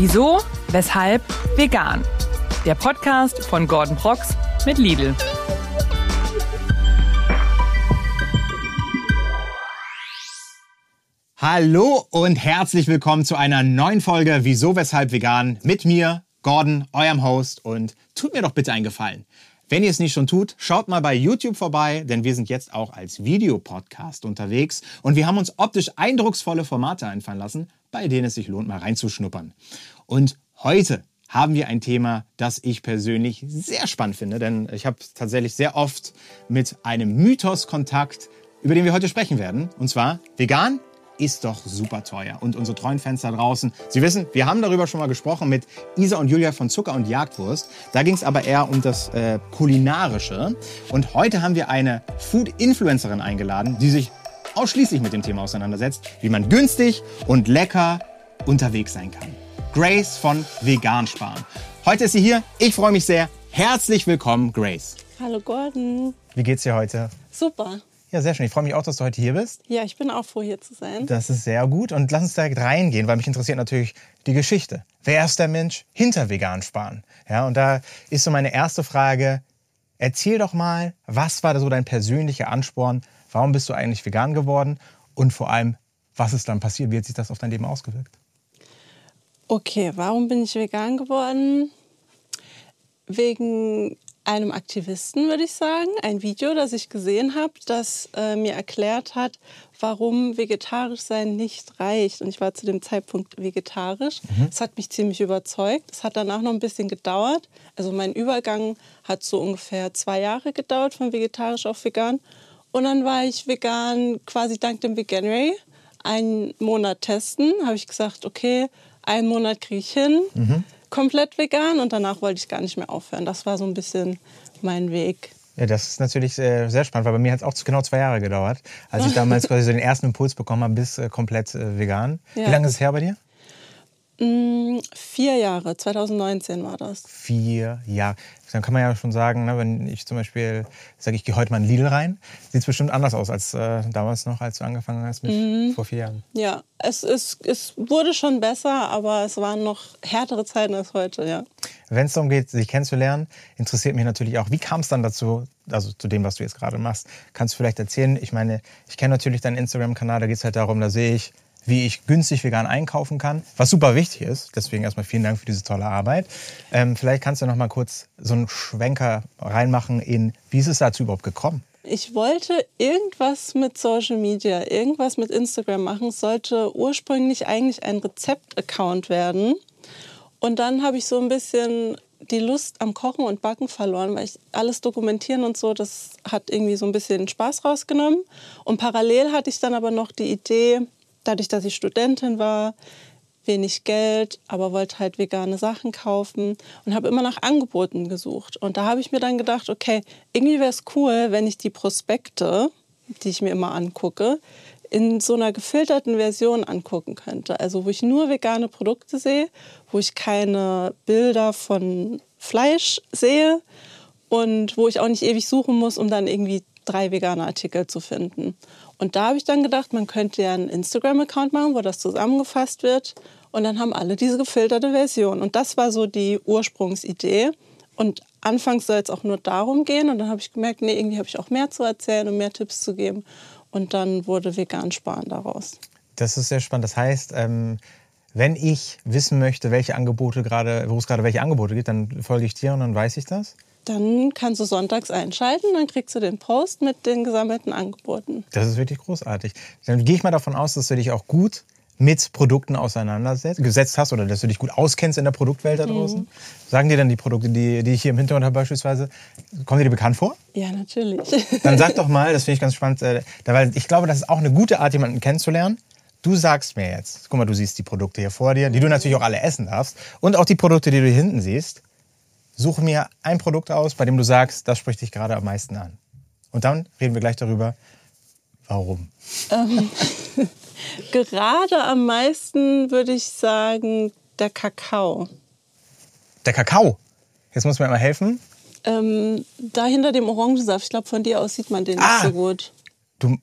Wieso, weshalb, vegan. Der Podcast von Gordon Prox mit Lidl. Hallo und herzlich willkommen zu einer neuen Folge Wieso, weshalb, vegan mit mir, Gordon, eurem Host. Und tut mir doch bitte einen Gefallen. Wenn ihr es nicht schon tut, schaut mal bei YouTube vorbei, denn wir sind jetzt auch als Videopodcast unterwegs und wir haben uns optisch eindrucksvolle Formate einfallen lassen, bei denen es sich lohnt, mal reinzuschnuppern. Und heute haben wir ein Thema, das ich persönlich sehr spannend finde, denn ich habe tatsächlich sehr oft mit einem Mythos Kontakt, über den wir heute sprechen werden, und zwar vegan ist doch super teuer. Und unsere treuen Fans da draußen, Sie wissen, wir haben darüber schon mal gesprochen mit Isa und Julia von Zucker und Jagdwurst. Da ging es aber eher um das äh, Kulinarische. Und heute haben wir eine Food-Influencerin eingeladen, die sich ausschließlich mit dem Thema auseinandersetzt, wie man günstig und lecker unterwegs sein kann. Grace von Vegan Sparen. Heute ist sie hier. Ich freue mich sehr. Herzlich willkommen, Grace. Hallo Gordon. Wie geht's dir heute? Super. Ja, sehr schön. Ich freue mich auch, dass du heute hier bist. Ja, ich bin auch froh, hier zu sein. Das ist sehr gut. Und lass uns direkt reingehen, weil mich interessiert natürlich die Geschichte. Wer ist der Mensch hinter vegan sparen? Ja, und da ist so meine erste Frage. Erzähl doch mal, was war so dein persönlicher Ansporn? Warum bist du eigentlich vegan geworden? Und vor allem, was ist dann passiert? Wie hat sich das auf dein Leben ausgewirkt? Okay, warum bin ich vegan geworden? Wegen einem Aktivisten, würde ich sagen. Ein Video, das ich gesehen habe, das äh, mir erklärt hat, warum vegetarisch sein nicht reicht. Und ich war zu dem Zeitpunkt vegetarisch. Mhm. Das hat mich ziemlich überzeugt. Es hat danach noch ein bisschen gedauert. Also mein Übergang hat so ungefähr zwei Jahre gedauert, von vegetarisch auf vegan. Und dann war ich vegan quasi dank dem Veganuary. Einen Monat testen, habe ich gesagt, okay, einen Monat kriege ich hin. Mhm komplett vegan und danach wollte ich gar nicht mehr aufhören. Das war so ein bisschen mein Weg. Ja, das ist natürlich sehr, sehr spannend, weil bei mir hat es auch genau zwei Jahre gedauert, als ich damals quasi so den ersten Impuls bekommen habe, bis äh, komplett äh, vegan. Ja. Wie lange ist es her bei dir? Mm, vier Jahre, 2019 war das. Vier Jahre. Dann kann man ja schon sagen, ne, wenn ich zum Beispiel sage, ich gehe heute mal in Lidl rein, sieht es bestimmt anders aus als äh, damals noch, als du angefangen hast mit mhm. vor vier Jahren. Ja, es, ist, es wurde schon besser, aber es waren noch härtere Zeiten als heute, ja. Wenn es darum geht, sich kennenzulernen, interessiert mich natürlich auch, wie kam es dann dazu, also zu dem, was du jetzt gerade machst? Kannst du vielleicht erzählen? Ich meine, ich kenne natürlich deinen Instagram-Kanal, da geht es halt darum, da sehe ich, wie ich günstig vegan einkaufen kann, was super wichtig ist. Deswegen erstmal vielen Dank für diese tolle Arbeit. Ähm, vielleicht kannst du noch mal kurz so einen Schwenker reinmachen in, wie ist es dazu überhaupt gekommen? Ich wollte irgendwas mit Social Media, irgendwas mit Instagram machen. Es sollte ursprünglich eigentlich ein Rezept-Account werden. Und dann habe ich so ein bisschen die Lust am Kochen und Backen verloren, weil ich alles dokumentieren und so, das hat irgendwie so ein bisschen Spaß rausgenommen. Und parallel hatte ich dann aber noch die Idee, dadurch, dass ich Studentin war, wenig Geld, aber wollte halt vegane Sachen kaufen und habe immer nach Angeboten gesucht. Und da habe ich mir dann gedacht, okay, irgendwie wäre es cool, wenn ich die Prospekte, die ich mir immer angucke, in so einer gefilterten Version angucken könnte. Also wo ich nur vegane Produkte sehe, wo ich keine Bilder von Fleisch sehe und wo ich auch nicht ewig suchen muss, um dann irgendwie drei vegane Artikel zu finden. Und da habe ich dann gedacht, man könnte ja einen Instagram-Account machen, wo das zusammengefasst wird. Und dann haben alle diese gefilterte Version. Und das war so die Ursprungsidee. Und anfangs soll es auch nur darum gehen. Und dann habe ich gemerkt, nee, irgendwie habe ich auch mehr zu erzählen und mehr Tipps zu geben. Und dann wurde vegan sparen daraus. Das ist sehr spannend. Das heißt, ähm, wenn ich wissen möchte, welche Angebote gerade, wo es gerade welche Angebote gibt, dann folge ich dir und dann weiß ich das? Dann kannst du sonntags einschalten, dann kriegst du den Post mit den gesammelten Angeboten. Das ist wirklich großartig. Dann gehe ich mal davon aus, dass du dich auch gut mit Produkten auseinandergesetzt hast oder dass du dich gut auskennst in der Produktwelt da mhm. draußen. Mhm. Sagen dir dann die Produkte, die, die ich hier im Hintergrund habe beispielsweise, kommen dir die bekannt vor? Ja, natürlich. Dann sag doch mal, das finde ich ganz spannend, äh, weil ich glaube, das ist auch eine gute Art, jemanden kennenzulernen. Du sagst mir jetzt, guck mal, du siehst die Produkte hier vor dir, die du natürlich auch alle essen darfst und auch die Produkte, die du hier hinten siehst suche mir ein Produkt aus, bei dem du sagst, das spricht dich gerade am meisten an. Und dann reden wir gleich darüber, warum. Ähm, gerade am meisten würde ich sagen, der Kakao. Der Kakao? Jetzt muss mir mal helfen. Ähm, da hinter dem Orangensaft, ich glaube, von dir aus sieht man den ah, nicht so gut. Du,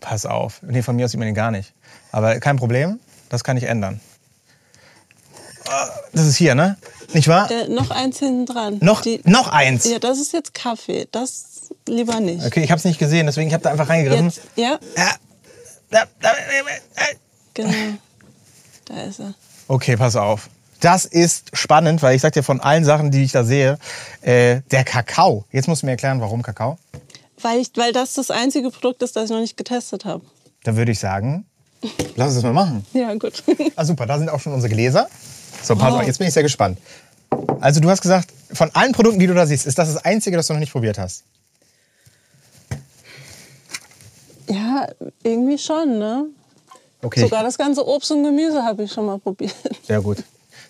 pass auf. Nee, von mir aus sieht man den gar nicht. Aber kein Problem, das kann ich ändern. Das ist hier, ne? Nicht wahr? Äh, noch eins hinten dran. Noch, noch eins. Ja, das ist jetzt Kaffee. Das lieber nicht. Okay, ich habe es nicht gesehen, deswegen ich habe da einfach reingegriffen. Jetzt, ja, Ja. Da, da, äh, genau. Da ist er. Okay, pass auf. Das ist spannend, weil ich sag dir von allen Sachen, die ich da sehe, äh, der Kakao. Jetzt musst du mir erklären, warum Kakao. Weil, ich, weil das das einzige Produkt ist, das ich noch nicht getestet habe. Da würde ich sagen, lass uns das mal machen. Ja, gut. Ah, super, da sind auch schon unsere Gläser. So, pass Wow. auf, jetzt bin ich sehr gespannt. Also du hast gesagt, von allen Produkten, die du da siehst, ist das das einzige, das du noch nicht probiert hast. Ja, irgendwie schon, ne? Okay, Sogar das ganze Obst und Gemüse habe ich schon mal probiert. sehr gut.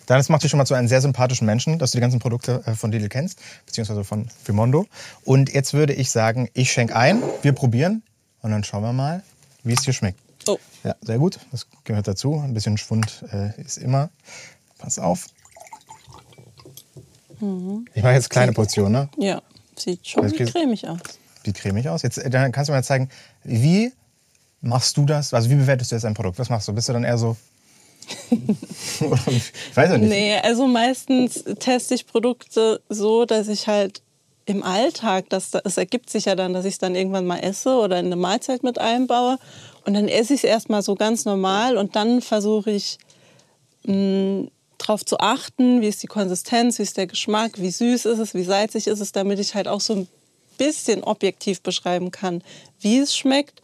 Dann das macht dich schon mal zu einem sehr sympathischen Menschen, dass du die ganzen Produkte äh, von Lidl kennst, beziehungsweise von Vimondo. Und jetzt würde ich sagen, ich schenke ein, wir probieren und dann schauen wir mal, wie es dir schmeckt. Oh, Ja, sehr gut. Das gehört dazu. Ein bisschen Schwund äh, ist immer. Pass auf. Ich mache jetzt kleine Portionen, ne? ja. Sieht schon Das geht- cremig aus. Die cremig aus. Jetzt äh, dann kannst du mir zeigen, wie machst du das? Also wie bewertest du jetzt ein Produkt? Was machst du? Bist du dann eher so. Ich weiß ja nicht. Nee, also meistens teste ich Produkte so, dass ich halt im Alltag, das, es ergibt sich ja dann, dass ich es dann irgendwann mal esse oder in eine Mahlzeit mit einbaue. Und dann esse ich es erstmal so ganz normal und dann versuche ich darauf zu achten, wie ist die Konsistenz, wie ist der Geschmack, wie süß ist es, wie salzig ist es, damit ich halt auch so ein bisschen objektiv beschreiben kann, wie es schmeckt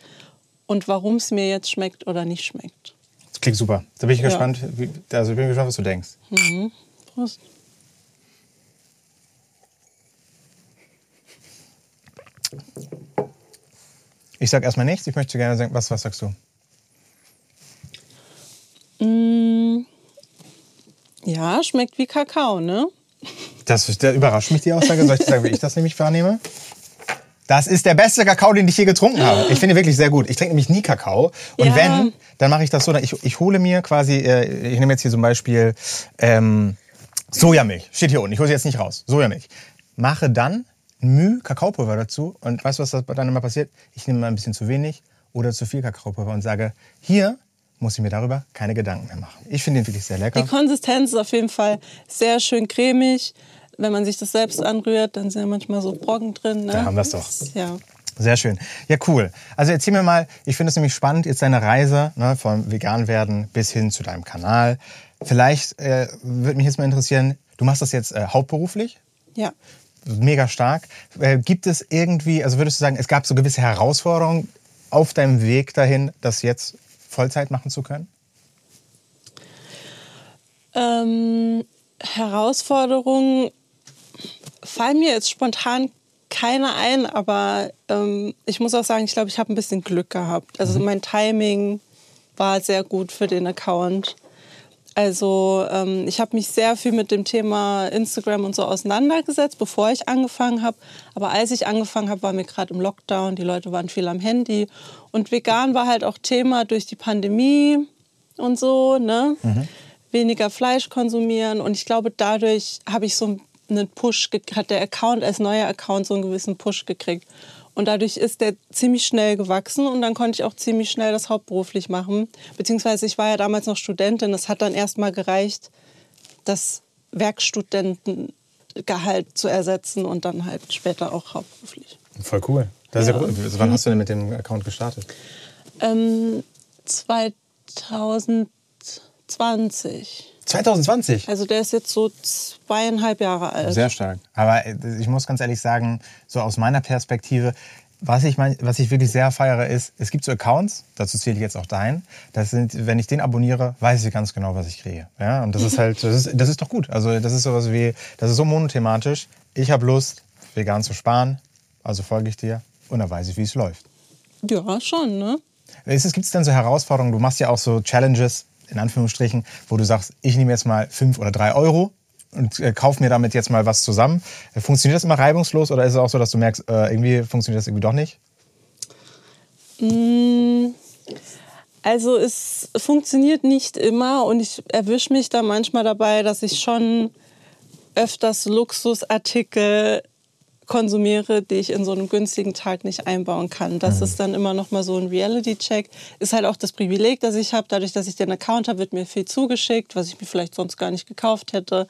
und warum es mir jetzt schmeckt oder nicht schmeckt. Das klingt super. Da bin ich Ja. gespannt. Wie, also ich bin gespannt, was du denkst. Prost. Ich sag erstmal nichts. Ich möchte gerne sagen, was, was sagst du? Ja, schmeckt wie Kakao, ne? Das, das überrascht mich, die Aussage. Soll ich sagen, wie ich das nämlich wahrnehme? Das ist der beste Kakao, den ich je getrunken habe. Ich finde ihn wirklich sehr gut. Ich trinke nämlich nie Kakao. Und Ja. wenn, dann mache ich das so. Ich, ich hole mir quasi, äh, ich nehme jetzt hier zum Beispiel ähm, Sojamilch. Steht hier unten. Ich hole sie jetzt nicht raus. Sojamilch. Mache dann Müh Kakaopulver dazu. Und weißt du, was dann immer passiert? Ich nehme mal ein bisschen zu wenig oder zu viel Kakaopulver und sage, hier muss ich mir darüber keine Gedanken mehr machen. Ich finde ihn wirklich sehr lecker. Die Konsistenz ist auf jeden Fall sehr schön cremig. Wenn man sich das selbst anrührt, dann sind ja manchmal so Brocken drin. Ne? Da haben wir's doch. Ja. Sehr schön. Ja, cool. Also erzähl mir mal, ich finde es nämlich spannend, jetzt deine Reise ne, vom Veganwerden bis hin zu deinem Kanal. Vielleicht äh, würde mich jetzt mal interessieren, du machst das jetzt äh, hauptberuflich, ja. mega stark. Äh, gibt es irgendwie, also würdest du sagen, es gab so gewisse Herausforderungen auf deinem Weg dahin, das jetzt Vollzeit machen zu können? Ähm, Herausforderungen fallen mir jetzt spontan keine ein, aber ähm, ich muss auch sagen, ich glaube, ich habe ein bisschen Glück gehabt. Also mein Timing war sehr gut für den Account. Also ähm, ich habe mich sehr viel mit dem Thema Instagram und so auseinandergesetzt, bevor ich angefangen habe. Aber als ich angefangen habe, war mir gerade im Lockdown, die Leute waren viel am Handy. Und vegan war halt auch Thema durch die Pandemie und so, ne? Weniger Fleisch konsumieren. Und ich glaube, dadurch habe ich so einen Push, hat der Account als neuer Account so einen gewissen Push gekriegt. Und dadurch ist der ziemlich schnell gewachsen und dann konnte ich auch ziemlich schnell das hauptberuflich machen. Beziehungsweise ich war ja damals noch Studentin. Das hat dann erst mal gereicht, das Werkstudentengehalt zu ersetzen und dann halt später auch hauptberuflich. Voll cool. Das Ja. ja gut. Wann hast du denn mit dem Account gestartet? Ähm, 2020. 2020. Also der ist jetzt so zweieinhalb Jahre alt. Sehr stark. Aber äh, ich muss ganz ehrlich sagen, so aus meiner Perspektive, was ich, mein, was ich wirklich sehr feiere, ist, es gibt so Accounts, dazu zähle ich jetzt auch deinen. Das sind, wenn ich den abonniere, weiß ich ganz genau, was ich kriege. Ja, und das ist halt, das ist, das ist doch gut. Also das ist sowas wie, das ist so monothematisch. Ich habe Lust, vegan zu sparen, also folge ich dir und dann weiß ich, wie es läuft. Ja, schon, ne? Gibt es denn so Herausforderungen? Du machst ja auch so Challenges, in Anführungsstrichen, wo du sagst, ich nehme jetzt mal fünf oder drei Euro und äh, kauf mir damit jetzt mal was zusammen. Äh, Funktioniert das immer reibungslos oder ist es auch so, dass du merkst, äh, irgendwie funktioniert das irgendwie doch nicht? Mm, Also es funktioniert nicht immer und ich erwische mich da manchmal dabei, dass ich schon öfters Luxusartikel konsumiere, die ich in so einem günstigen Tag nicht einbauen kann. Das Mhm. ist dann immer noch mal so ein Reality-Check. Ist halt auch das Privileg, das ich habe. Dadurch, dass ich den Account habe, wird mir viel zugeschickt, was ich mir vielleicht sonst gar nicht gekauft hätte.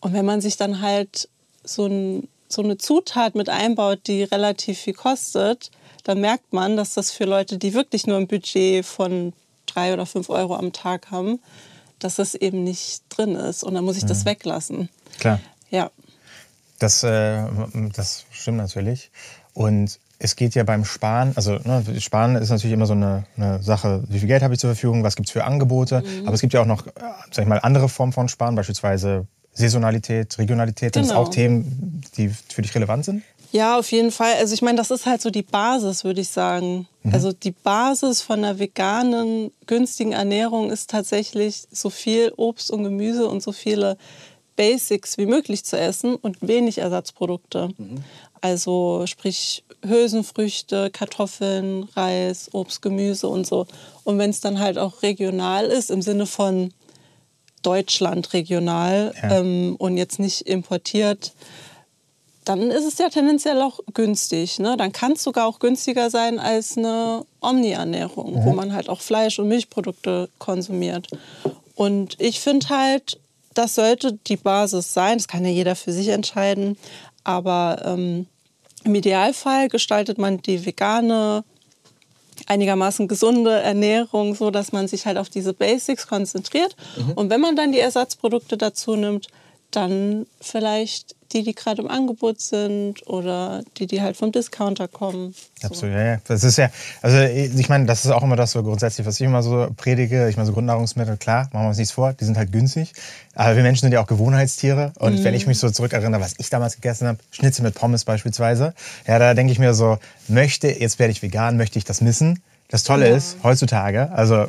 Und wenn man sich dann halt so, ein, so eine Zutat mit einbaut, die relativ viel kostet, dann merkt man, dass das für Leute, die wirklich nur ein Budget von drei oder fünf Euro am Tag haben, dass das eben nicht drin ist. Und dann muss ich das Mhm. weglassen. Klar. Ja. Das, äh, das stimmt natürlich. Und es geht ja beim Sparen, also ne, Sparen ist natürlich immer so eine, eine Sache, wie viel Geld habe ich zur Verfügung, was gibt es für Angebote. Mhm. Aber es gibt ja auch noch, äh, sag ich mal, andere Formen von Sparen, beispielsweise Saisonalität, Regionalität. Sind das Genau. auch Themen, die für dich relevant sind? Ja, auf jeden Fall. Also ich meine, das ist halt so die Basis, würde ich sagen. Also die Basis von einer veganen, günstigen Ernährung ist tatsächlich so viel Obst und Gemüse und so viele Basics wie möglich zu essen und wenig Ersatzprodukte. Also sprich Hülsenfrüchte, Kartoffeln, Reis, Obst, Gemüse und so. Und wenn es dann halt auch regional ist, im Sinne von Deutschland regional Ja. ähm, und jetzt nicht importiert, dann ist es ja tendenziell auch günstig. Ne? Dann kann es sogar auch günstiger sein als eine Omni-Ernährung, wo man halt auch Fleisch- und Milchprodukte konsumiert. Und ich finde halt, das sollte die Basis sein. Das kann ja jeder für sich entscheiden. Aber ähm, im Idealfall gestaltet man die vegane, einigermaßen gesunde Ernährung, so dass man sich halt auf diese Basics konzentriert. Und wenn man dann die Ersatzprodukte dazu nimmt, dann vielleicht die, die gerade im Angebot sind oder die, die halt vom Discounter kommen. So. Absolut, ja, ja. Das ist ja, also ich meine, das ist auch immer das so grundsätzlich, was ich immer so predige. Ich meine, so Grundnahrungsmittel, klar, machen wir uns nichts vor, die sind halt günstig. Aber wir Menschen sind ja auch Gewohnheitstiere. Und wenn ich mich so zurückerinnere, was ich damals gegessen habe, Schnitzel mit Pommes beispielsweise, ja, da denke ich mir so, möchte, jetzt werde ich vegan, möchte ich das missen? Das Tolle ist, heutzutage, also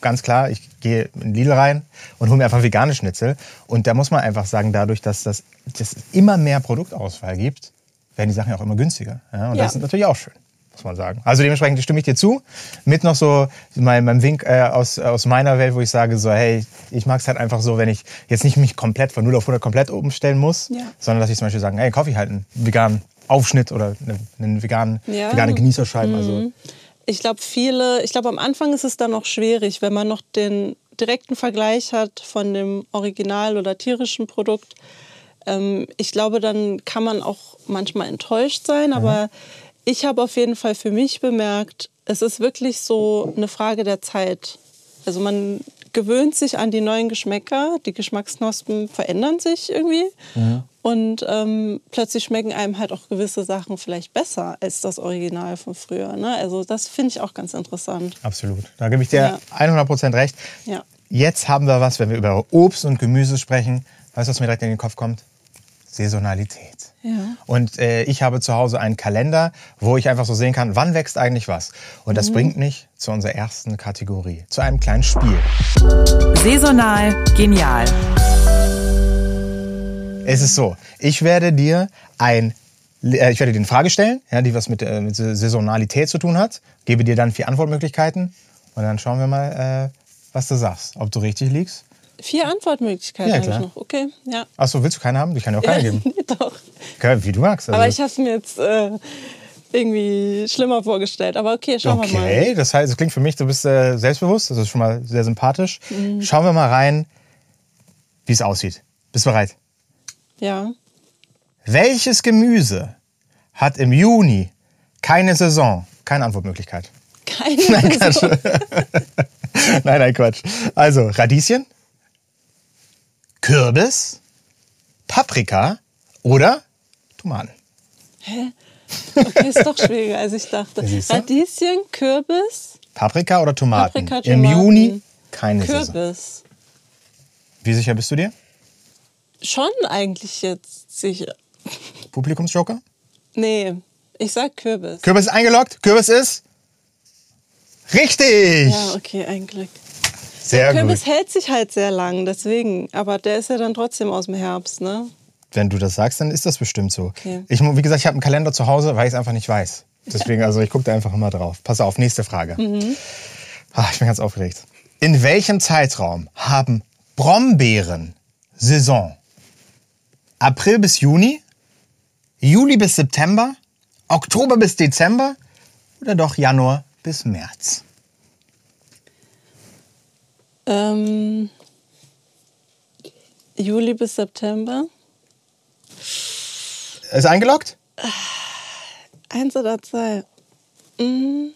ganz klar, ich gehe in Lidl rein und hole mir einfach vegane Schnitzel. Und da muss man einfach sagen, dadurch, dass das, dass es immer mehr Produktauswahl gibt, werden die Sachen ja auch immer günstiger. Ja, und Ja. das ist natürlich auch schön, muss man sagen. Also dementsprechend stimme ich dir zu. Mit noch so mein, meinem Wink äh, aus, aus meiner Welt, wo ich sage so, hey, ich mag es halt einfach so, wenn ich jetzt nicht mich komplett von 0 auf 100 komplett umstellen muss, Ja. sondern dass ich zum Beispiel sagen, hey, kaufe ich halt einen veganen Aufschnitt oder eine, einen veganen, Ja. vegane Genießerscheiben. Also Mhm. Ich glaube, viele, ich glaube, am Anfang ist es dann noch schwierig, wenn man noch den direkten Vergleich hat von dem Original oder tierischen Produkt. Ähm, ich glaube, dann kann man auch manchmal enttäuscht sein, aber ich habe auf jeden Fall für mich bemerkt, es ist wirklich so eine Frage der Zeit. Also man gewöhnt sich an die neuen Geschmäcker, die Geschmacksknospen verändern sich irgendwie und ähm, plötzlich schmecken einem halt auch gewisse Sachen vielleicht besser als das Original von früher. Ne? Also das finde ich auch ganz interessant. absolut. Da gebe ich dir Ja. 100% recht. Ja. Jetzt haben wir was, wenn wir über Obst und Gemüse sprechen. Weißt du, was mir direkt in den Kopf kommt? Saisonalität. Ja. Und äh, ich habe zu Hause einen Kalender, wo ich einfach so sehen kann, wann wächst eigentlich was. Und Mhm. das bringt mich zu unserer ersten Kategorie, zu einem kleinen Spiel. Saisonal genial. Es ist so, ich werde dir ein, äh, ich werde dir eine Frage stellen, ja, die was mit, äh, mit Saisonalität zu tun hat, gebe dir dann vier Antwortmöglichkeiten und dann schauen wir mal, äh, was du sagst, ob du richtig liegst. Vier Antwortmöglichkeiten Ja, habe ich noch. Okay, ja. Achso, willst du keine haben? Ich kann dir auch keine geben. nee, doch. Okay, wie du magst. Also. Aber ich habe es mir jetzt äh, irgendwie schlimmer vorgestellt. Aber okay, schauen wir mal. Okay, das heißt, es klingt für mich, du bist äh, selbstbewusst, das ist schon mal sehr sympathisch. Mhm. Schauen wir mal rein, wie es aussieht. Bist du bereit? Ja. Welches Gemüse hat im Juni keine Saison? Keine Antwortmöglichkeit. Keine Nein, Saison. Nein, nein, Quatsch. Also, Radieschen, Kürbis, Paprika oder Tomaten. Okay, ist doch schwieriger, als ich dachte. Radieschen, Kürbis, Paprika oder Tomaten? Paprika, Im Tomaten. Juni keine Saison. Kürbis. Wie sicher bist du dir? Schon eigentlich jetzt sicher. Publikumsjoker? Nee, ich sag Kürbis. Kürbis ist eingeloggt. Kürbis ist richtig. Ja, okay, ein Glück. Sehr Kürbis gut. hält sich halt sehr lang, deswegen. Aber der ist ja dann trotzdem aus dem Herbst, ne? Wenn du das sagst, dann ist das bestimmt so. Okay. Ich, wie gesagt, ich habe einen Kalender zu Hause, weil ich es einfach nicht weiß. Deswegen, also ich gucke da einfach immer drauf. Pass auf, nächste Frage. Mhm. Ah, ich bin ganz aufgeregt. In welchem Zeitraum haben Brombeeren Saison? April bis Juni, Juli bis September, Oktober bis Dezember oder doch Januar bis März? Ähm, Juli bis September. Ist eingeloggt? Eins oder zwei? Mhm.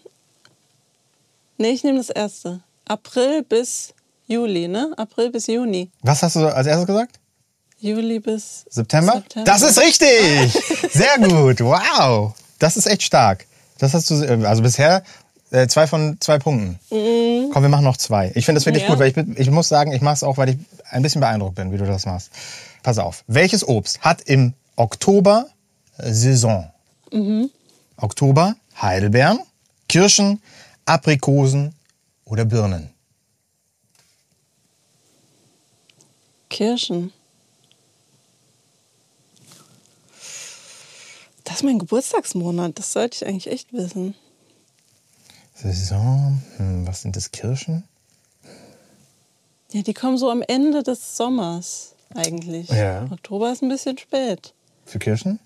Nee, ich nehme das erste. April bis Juli, ne? April bis Juni. Was hast du als erstes gesagt? Juli bis September? September. Das ist richtig! Sehr gut, wow! Das ist echt stark. Das hast du, also bisher äh, zwei von zwei Punkten. Komm, wir machen noch zwei. Ich finde das wirklich Ja. gut, weil ich, ich muss sagen, ich mache es auch, weil ich ein bisschen beeindruckt bin, wie du das machst. Pass auf. Welches Obst hat im Oktober Saison? Oktober Heidelbeeren, Kirschen, Aprikosen oder Birnen? Kirschen. Das ist mein Geburtstagsmonat. Das sollte ich eigentlich echt wissen. Saison, hm, was sind das? Kirschen? Ja, die kommen so am Ende des Sommers eigentlich. Ja. Oktober ist ein bisschen spät. Für Kirschen?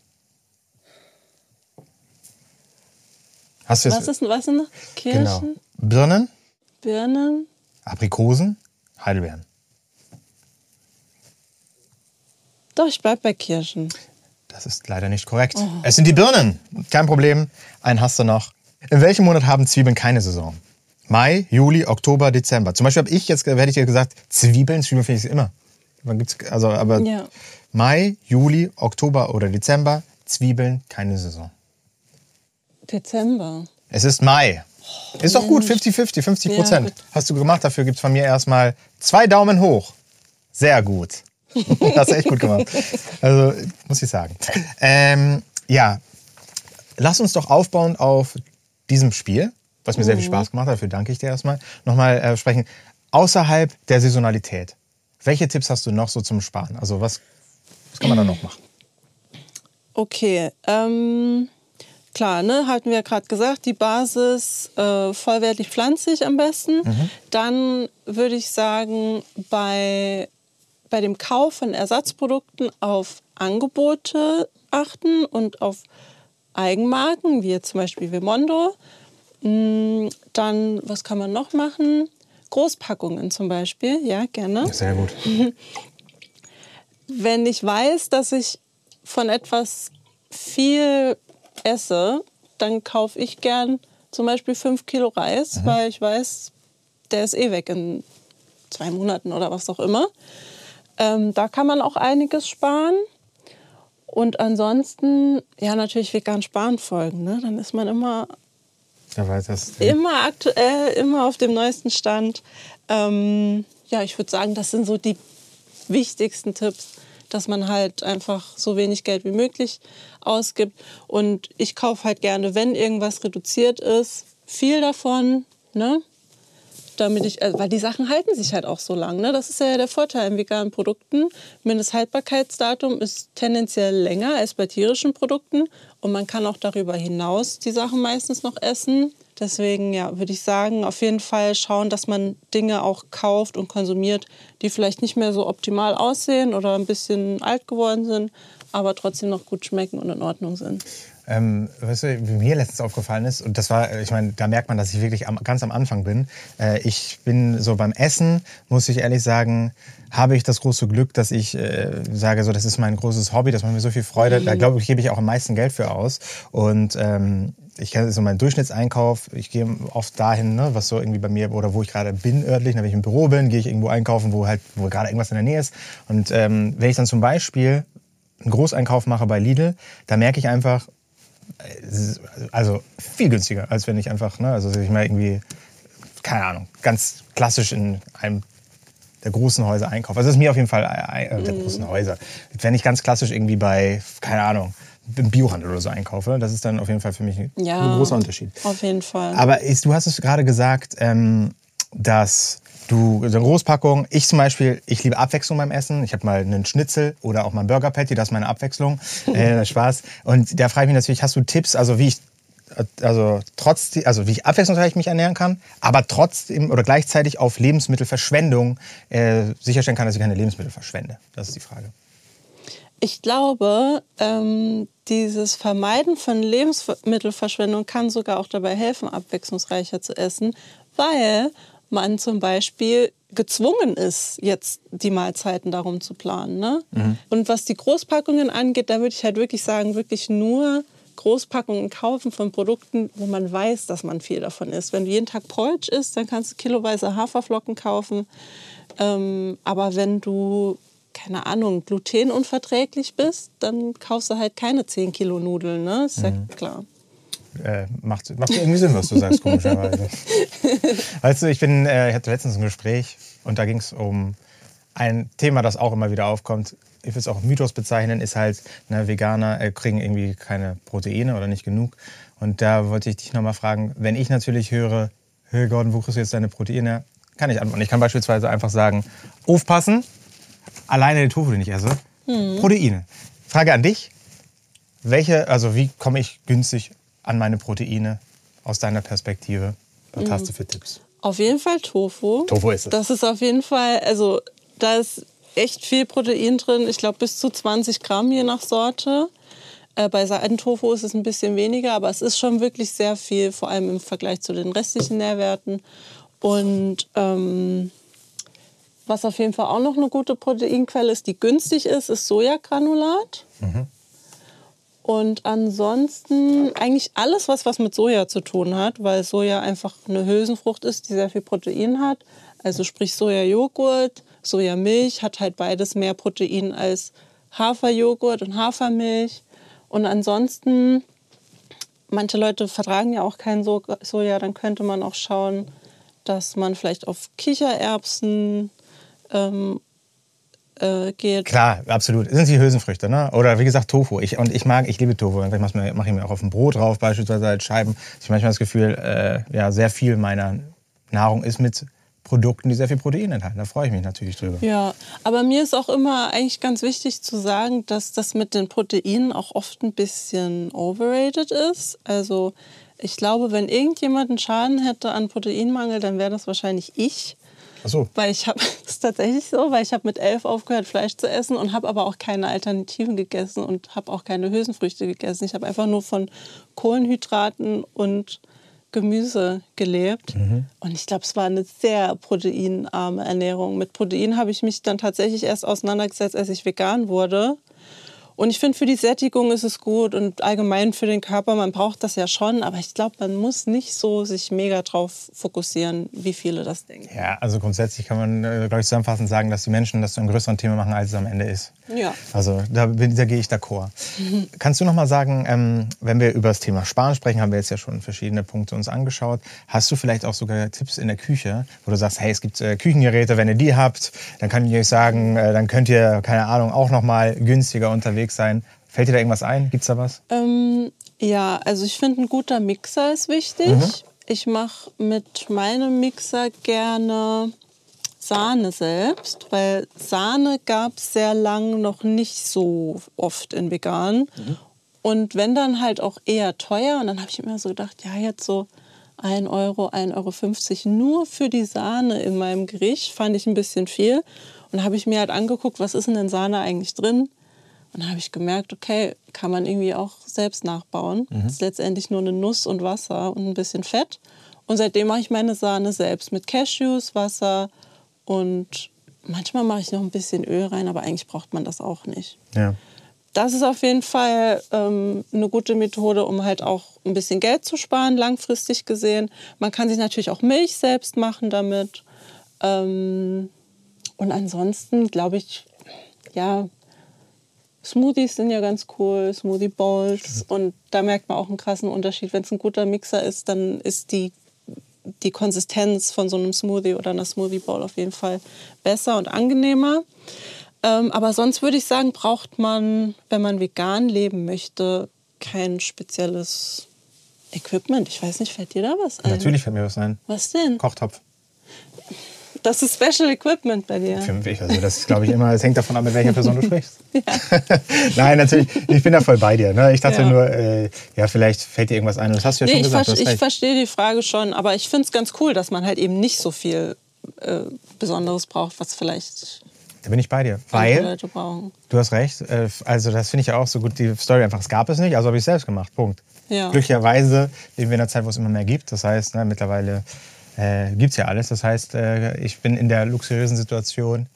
Hast du jetzt, Was ist was sind noch? Kirschen, Genau. Birnen, Birnen. Aprikosen, Heidelbeeren. Doch, ich bleib bei Kirschen. Das ist leider nicht korrekt. Es sind die Birnen. Kein Problem. Einen hast du noch. In welchem Monat haben Zwiebeln keine Saison? Mai, Juli, Oktober, Dezember. Zum Beispiel habe ich jetzt, hätte ich dir gesagt, Zwiebeln, Zwiebeln finde ich immer. Man gibt's, also, aber Ja. Mai, Juli, Oktober oder Dezember, Zwiebeln, keine Saison. Dezember. Es ist Mai. Ist doch gut, 50-50, 50 Ja, Prozent. gut. Hast du gemacht, dafür gibt es von mir erstmal zwei Daumen hoch. Sehr gut. Hast du echt gut gemacht. Also, muss ich sagen. Ähm, ja, lass uns doch aufbauend auf diesem Spiel, was mir sehr Mhm. viel Spaß gemacht hat, dafür danke ich dir erstmal, nochmal äh, sprechen. Außerhalb der Saisonalität. Welche Tipps hast du noch so zum Sparen? Also, was, was kann man da noch machen? Okay, ähm, klar, ne, hatten wir ja gerade gesagt, die Basis äh, vollwertig pflanzlich am besten. Dann würde ich sagen, bei, bei dem Kauf von Ersatzprodukten auf Angebote achten und auf Eigenmarken, wie jetzt zum Beispiel Vimondo. Mm, Dann, was kann man noch machen? Großpackungen zum Beispiel, ja, gerne Sehr gut. wenn ich weiß, dass ich von etwas viel esse, dann kaufe ich gern zum Beispiel 5 Kilo Reis, weil ich weiß, der ist eh weg in zwei Monaten oder was auch immer. Ähm, da kann man auch einiges sparen. Und ansonsten, ja, natürlich vegan sparen folgen. Ne? Dann ist man immer immer aktuell, immer auf dem neuesten Stand. Ähm, ja, ich würde sagen, das sind so die wichtigsten Tipps, dass man halt einfach so wenig Geld wie möglich ausgibt. Und ich kaufe halt gerne, wenn irgendwas reduziert ist, viel davon, ne? Damit ich, also, weil die Sachen halten sich halt auch so lang. Ne? Das ist ja der Vorteil in veganen Produkten. Mindesthaltbarkeitsdatum ist tendenziell länger als bei tierischen Produkten. Und man kann auch darüber hinaus die Sachen meistens noch essen. Deswegen ja, würde ich sagen, auf jeden Fall schauen, dass man Dinge auch kauft und konsumiert, die vielleicht nicht mehr so optimal aussehen oder ein bisschen alt geworden sind, aber trotzdem noch gut schmecken und in Ordnung sind. Ähm, weißt du, wie mir letztens aufgefallen ist, und das war, äh, ich meine, da merkt man, dass ich wirklich am, ganz am Anfang bin. Äh, ich bin so beim Essen, muss ich ehrlich sagen, habe ich das große Glück, dass ich äh, sage, so, das ist mein großes Hobby, das macht mir so viel Freude. Da glaube ich, gebe ich auch am meisten Geld für aus. Und ähm, ich kenne so meinen Durchschnittseinkauf. Ich gehe oft dahin, ne, was so irgendwie bei mir oder wo ich gerade bin örtlich. Wenn ich im Büro bin, gehe ich irgendwo einkaufen, wo halt, wo gerade irgendwas in der Nähe ist. Und ähm, wenn ich dann zum Beispiel einen Großeinkauf mache bei Lidl, da merke ich einfach, also viel günstiger, als wenn ich einfach, ne, also ich mal irgendwie, keine Ahnung, ganz klassisch in einem der großen Häuser einkaufe. Also das ist mir auf jeden Fall äh, äh, der großen Häuser. Wenn ich ganz klassisch irgendwie bei, keine Ahnung, im Biohandel oder so einkaufe, das ist dann auf jeden Fall für mich ein, Ja. ein großer Unterschied. Auf jeden Fall. Aber ist, du hast es gerade gesagt, ähm, dass du so eine Großpackung, ich zum Beispiel, ich liebe Abwechslung beim Essen. Ich habe mal einen Schnitzel oder auch mal einen Burger Patty, das ist meine Abwechslung. äh, Spaß. Und da frage ich mich natürlich, hast du Tipps, also wie ich also trotz, also wie ich abwechslungsreich mich ernähren kann, aber trotzdem oder gleichzeitig auf Lebensmittelverschwendung äh, sicherstellen kann, dass ich keine Lebensmittel verschwende. Das ist die Frage. Ich glaube, ähm, dieses Vermeiden von Lebensmittelverschwendung kann sogar auch dabei helfen, abwechslungsreicher zu essen, weil man zum Beispiel gezwungen ist, jetzt die Mahlzeiten darum zu planen. Ne? Mhm. Und was die Großpackungen angeht, da würde ich halt wirklich sagen, wirklich nur Großpackungen kaufen von Produkten, wo man weiß, dass man viel davon isst. Wenn du jeden Tag Porridge isst, dann kannst du kiloweise Haferflocken kaufen. Ähm, aber wenn du, keine Ahnung, glutenunverträglich bist, dann kaufst du halt keine 10 Kilo Nudeln. Ne? Ist ja mhm. klar. Äh, macht, macht irgendwie Sinn, was du sagst, komischerweise. weißt du, ich, bin, äh, ich hatte letztens ein Gespräch und da ging es um ein Thema, das auch immer wieder aufkommt. Ich will es auch Mythos bezeichnen, ist halt, ne, Veganer äh, kriegen irgendwie keine Proteine oder nicht genug. Und da wollte ich dich nochmal fragen, wenn ich natürlich höre, hey Gordon, wo kriegst du jetzt deine Proteine? Kann ich antworten. Ich kann beispielsweise einfach sagen, aufpassen, alleine den Tofu, den ich esse, hm. Proteine. Frage an dich, welche, also wie komme ich günstig an meine Proteine aus deiner Perspektive? Was mhm. hast du für Tipps? Auf jeden Fall Tofu. Tofu ist es. Das ist auf jeden Fall, also da ist echt viel Protein drin. Ich glaube bis zu 20 Gramm je nach Sorte. Äh, bei Seidentofu ist es ein bisschen weniger, aber es ist schon wirklich sehr viel, vor allem im Vergleich zu den restlichen Nährwerten. Und ähm, was auf jeden Fall auch noch eine gute Proteinquelle ist, die günstig ist, ist Sojagranulat. Mhm. Und ansonsten eigentlich alles, was, was mit Soja zu tun hat, weil Soja einfach eine Hülsenfrucht ist, die sehr viel Protein hat. Also sprich Sojajoghurt, Sojamilch hat halt beides mehr Protein als Haferjoghurt und Hafermilch. Und ansonsten, manche Leute vertragen ja auch kein Soja, dann könnte man auch schauen, dass man vielleicht auf Kichererbsen ähm, äh, geht. Klar, absolut. Sind die Hülsenfrüchte, ne? Oder wie gesagt Tofu. Ich, und ich mag, ich liebe Tofu. Ich mache mach ich mir auch auf dem Brot drauf, beispielsweise als Scheiben. Ich habe manchmal das Gefühl, äh, ja, sehr viel meiner Nahrung ist mit Produkten, die sehr viel Protein enthalten. Da freue ich mich natürlich drüber. Ja, aber mir ist auch immer eigentlich ganz wichtig zu sagen, dass das mit den Proteinen auch oft ein bisschen overrated ist. Also ich glaube, wenn irgendjemand einen Schaden hätte an Proteinmangel, dann wäre das wahrscheinlich ich. Ach so. Weil ich habe, das ist tatsächlich so, weil ich habe mit elf aufgehört, Fleisch zu essen und habe aber auch keine Alternativen gegessen und habe auch keine Hülsenfrüchte gegessen. Ich habe einfach nur von Kohlenhydraten und Gemüse gelebt. Mhm. Und ich glaube, es war eine sehr proteinarme Ernährung. Mit Protein habe ich mich dann tatsächlich erst auseinandergesetzt, als ich vegan wurde. Und ich finde, für die Sättigung ist es gut und allgemein für den Körper, man braucht das ja schon, aber ich glaube, man muss nicht so sich mega drauf fokussieren, wie viele das denken. Ja, also grundsätzlich kann man, äh, glaube ich, zusammenfassend sagen, dass die Menschen das zu einem größeren Thema machen, als es am Ende ist. Ja. Also da, da gehe ich d'accord. Mhm. Kannst du noch mal sagen, ähm, wenn wir über das Thema Sparen sprechen, haben wir jetzt ja schon verschiedene Punkte uns angeschaut. Hast du vielleicht auch sogar Tipps in der Küche, wo du sagst, hey, es gibt äh, Küchengeräte, wenn ihr die habt, dann kann ich euch sagen, äh, dann könnt ihr, keine Ahnung, auch noch mal günstiger unterwegs unterwegs sein. Fällt dir da irgendwas ein? Gibt es da was? Ähm, ja, also ich finde, ein guter Mixer ist wichtig. Mhm. Ich mache mit meinem Mixer gerne Sahne selbst, weil Sahne gab es sehr lang noch nicht so oft in vegan. Mhm. Und wenn dann halt auch eher teuer. Und dann habe ich immer so gedacht, ja, jetzt so 1 Euro, 1,50 Euro nur für die Sahne in meinem Gericht fand ich ein bisschen viel. Und habe ich mir halt angeguckt, was ist denn in Sahne eigentlich drin? Und dann habe ich gemerkt, okay, kann man irgendwie auch selbst nachbauen. Mhm. Das ist letztendlich nur eine Nuss und Wasser und ein bisschen Fett. Und seitdem mache ich meine Sahne selbst mit Cashews, Wasser und manchmal mache ich noch ein bisschen Öl rein, aber eigentlich braucht man das auch nicht. Ja. Das ist auf jeden Fall ähm, eine gute Methode, um halt auch ein bisschen Geld zu sparen, langfristig gesehen. Man kann sich natürlich auch Milch selbst machen damit. Ähm, und ansonsten glaube ich, ja, Smoothies sind ja ganz cool, Smoothie Bowls. Und da merkt man auch einen krassen Unterschied. Wenn es ein guter Mixer ist, dann ist die, die Konsistenz von so einem Smoothie oder einer Smoothie Bowl auf jeden Fall besser und angenehmer. Ähm, aber sonst würde ich sagen, braucht man, wenn man vegan leben möchte, kein spezielles Equipment. Ich weiß nicht, fällt dir da was ein? Natürlich fällt mir was ein. Was denn? Kochtopf. Das ist Special Equipment bei dir. Für mich, also das glaube ich immer, es hängt davon ab, mit welcher Person du sprichst. Nein, natürlich, ich bin da voll bei dir. Ne? Ich dachte ja. nur, äh, ja, vielleicht fällt dir irgendwas ein. Das hast du ja nee, schon gesagt. Ich, ich verstehe die Frage schon, aber ich finde es ganz cool, dass man halt eben nicht so viel äh, Besonderes braucht, was vielleicht Da bin ich bei dir. Weil, Leute brauchen. du hast recht, äh, also das finde ich ja auch so gut, die Story einfach, es gab es nicht, also habe ich es selbst gemacht, Punkt. Ja. Glücklicherweise leben wir in einer Zeit, wo es immer mehr gibt. Das heißt, ne, mittlerweile äh, gibt es ja alles. Das heißt, äh, ich bin in der luxuriösen Situation,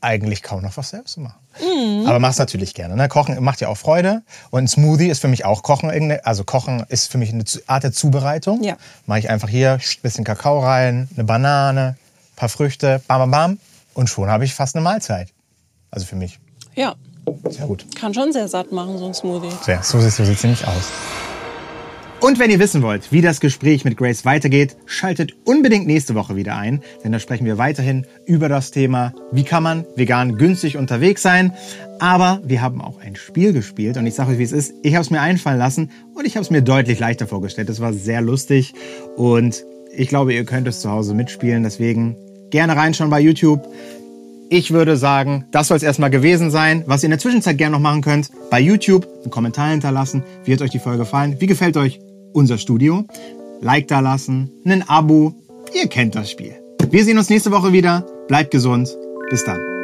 eigentlich kaum noch was selbst zu machen. Mhm. Aber mach's natürlich gerne. Ne? Kochen macht ja auch Freude. Und ein Smoothie ist für mich auch Kochen. Also Kochen ist für mich eine Art der Zubereitung. Ja. Mache ich einfach hier ein bisschen Kakao rein, eine Banane, ein paar Früchte, bam, bam, bam. Und schon habe ich fast eine Mahlzeit. Also für mich. Ja, Sehr gut. kann schon sehr satt machen, so ein Smoothie. Sehr, so sieht es nämlich aus. Und wenn ihr wissen wollt, wie das Gespräch mit Grace weitergeht, schaltet unbedingt nächste Woche wieder ein, denn da sprechen wir weiterhin über das Thema, wie kann man vegan günstig unterwegs sein. Aber wir haben auch ein Spiel gespielt und ich sage euch, wie es ist. Ich habe es mir einfallen lassen und ich habe es mir deutlich leichter vorgestellt. Es war sehr lustig und ich glaube, ihr könnt es zu Hause mitspielen. Deswegen gerne reinschauen bei YouTube. Ich würde sagen, das soll es erstmal gewesen sein. Was ihr in der Zwischenzeit gerne noch machen könnt, bei YouTube einen Kommentar hinterlassen. Wie hat euch die Folge gefallen? Wie gefällt euch unser Studio? Like da lassen, ein Abo. Ihr kennt das Spiel. Wir sehen uns nächste Woche wieder. Bleibt gesund. Bis dann.